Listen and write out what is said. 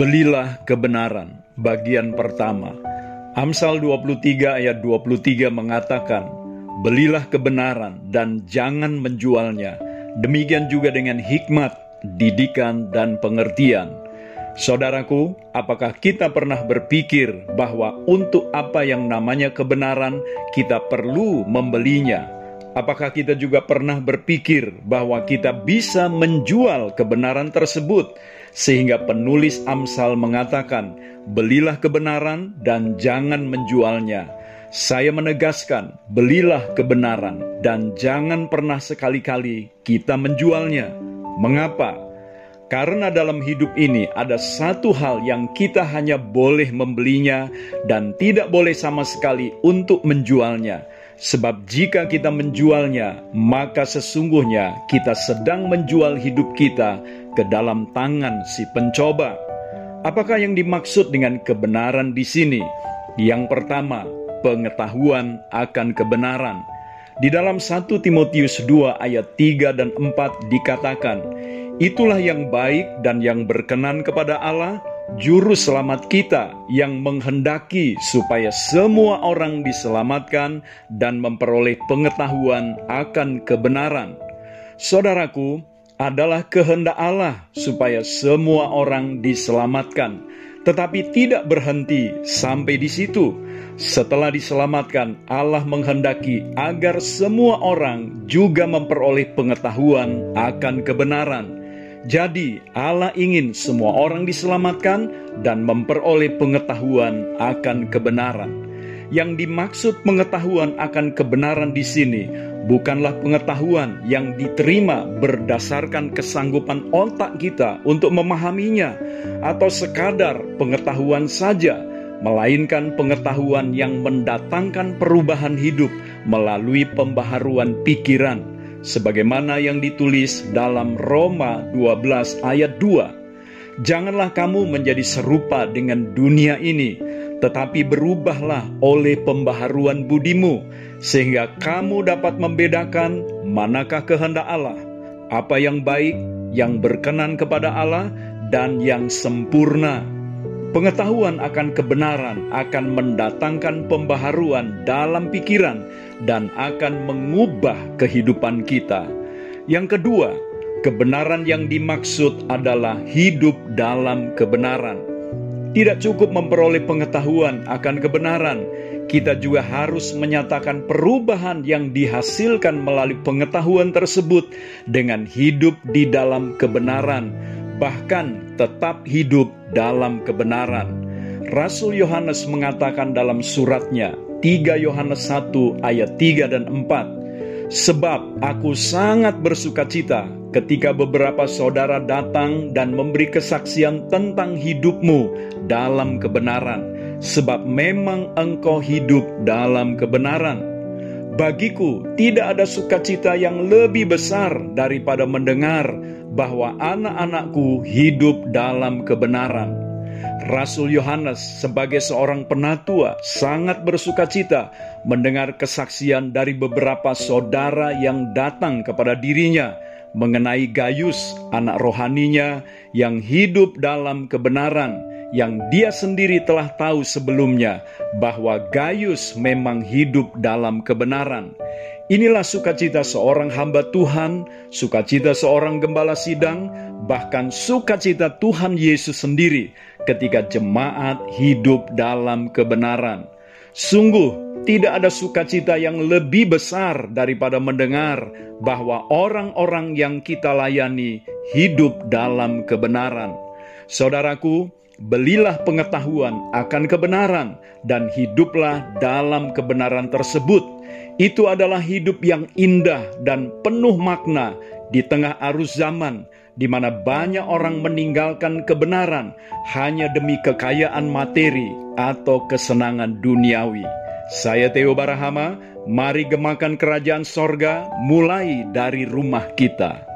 Belilah kebenaran. Bagian pertama. Amsal 23 ayat 23 mengatakan, Belilah kebenaran dan jangan menjualnya. Demikian juga dengan hikmat, didikan, dan pengertian. Saudaraku, apakah kita pernah berpikir bahwa untuk apa yang namanya kebenaran kita perlu membelinya? Apakah kita juga pernah berpikir bahwa kita bisa menjual kebenaran tersebut, sehingga penulis Amsal mengatakan, "Belilah kebenaran dan jangan menjualnya." Saya menegaskan, belilah kebenaran dan jangan pernah sekali-kali kita menjualnya. Mengapa? Karena dalam hidup ini ada satu hal yang kita hanya boleh membelinya dan tidak boleh sama sekali untuk menjualnya Sebab jika kita menjualnya, maka sesungguhnya kita sedang menjual hidup kita ke dalam tangan si pencoba. Apakah yang dimaksud dengan kebenaran di sini? Yang pertama, pengetahuan akan kebenaran. Di dalam 1 Timotius 2 ayat 3 dan 4 dikatakan, Itulah yang baik dan yang berkenan kepada Allah, Juru selamat kita yang menghendaki supaya semua orang diselamatkan dan memperoleh pengetahuan akan kebenaran. Saudaraku, adalah kehendak Allah supaya semua orang diselamatkan, tetapi tidak berhenti sampai di situ. Setelah diselamatkan, Allah menghendaki agar semua orang juga memperoleh pengetahuan akan kebenaran. Jadi, Allah ingin semua orang diselamatkan dan memperoleh pengetahuan akan kebenaran. Yang dimaksud pengetahuan akan kebenaran di sini bukanlah pengetahuan yang diterima berdasarkan kesanggupan otak kita untuk memahaminya, atau sekadar pengetahuan saja, melainkan pengetahuan yang mendatangkan perubahan hidup melalui pembaharuan pikiran sebagaimana yang ditulis dalam Roma 12 ayat 2. Janganlah kamu menjadi serupa dengan dunia ini, tetapi berubahlah oleh pembaharuan budimu, sehingga kamu dapat membedakan manakah kehendak Allah, apa yang baik, yang berkenan kepada Allah, dan yang sempurna Pengetahuan akan kebenaran akan mendatangkan pembaharuan dalam pikiran dan akan mengubah kehidupan kita. Yang kedua, kebenaran yang dimaksud adalah hidup dalam kebenaran. Tidak cukup memperoleh pengetahuan akan kebenaran, kita juga harus menyatakan perubahan yang dihasilkan melalui pengetahuan tersebut dengan hidup di dalam kebenaran bahkan tetap hidup dalam kebenaran. Rasul Yohanes mengatakan dalam suratnya 3 Yohanes 1 ayat 3 dan 4 Sebab aku sangat bersuka cita ketika beberapa saudara datang dan memberi kesaksian tentang hidupmu dalam kebenaran, sebab memang engkau hidup dalam kebenaran. Bagiku tidak ada sukacita yang lebih besar daripada mendengar bahwa anak-anakku hidup dalam kebenaran. Rasul Yohanes sebagai seorang penatua sangat bersukacita mendengar kesaksian dari beberapa saudara yang datang kepada dirinya mengenai Gayus, anak rohaninya yang hidup dalam kebenaran, yang dia sendiri telah tahu sebelumnya bahwa Gayus memang hidup dalam kebenaran. Inilah sukacita seorang hamba Tuhan, sukacita seorang gembala sidang, bahkan sukacita Tuhan Yesus sendiri ketika jemaat hidup dalam kebenaran. Sungguh, tidak ada sukacita yang lebih besar daripada mendengar bahwa orang-orang yang kita layani hidup dalam kebenaran. Saudaraku, belilah pengetahuan akan kebenaran dan hiduplah dalam kebenaran tersebut itu adalah hidup yang indah dan penuh makna di tengah arus zaman, di mana banyak orang meninggalkan kebenaran hanya demi kekayaan materi atau kesenangan duniawi. Saya Theo Barahama, mari gemakan kerajaan sorga mulai dari rumah kita.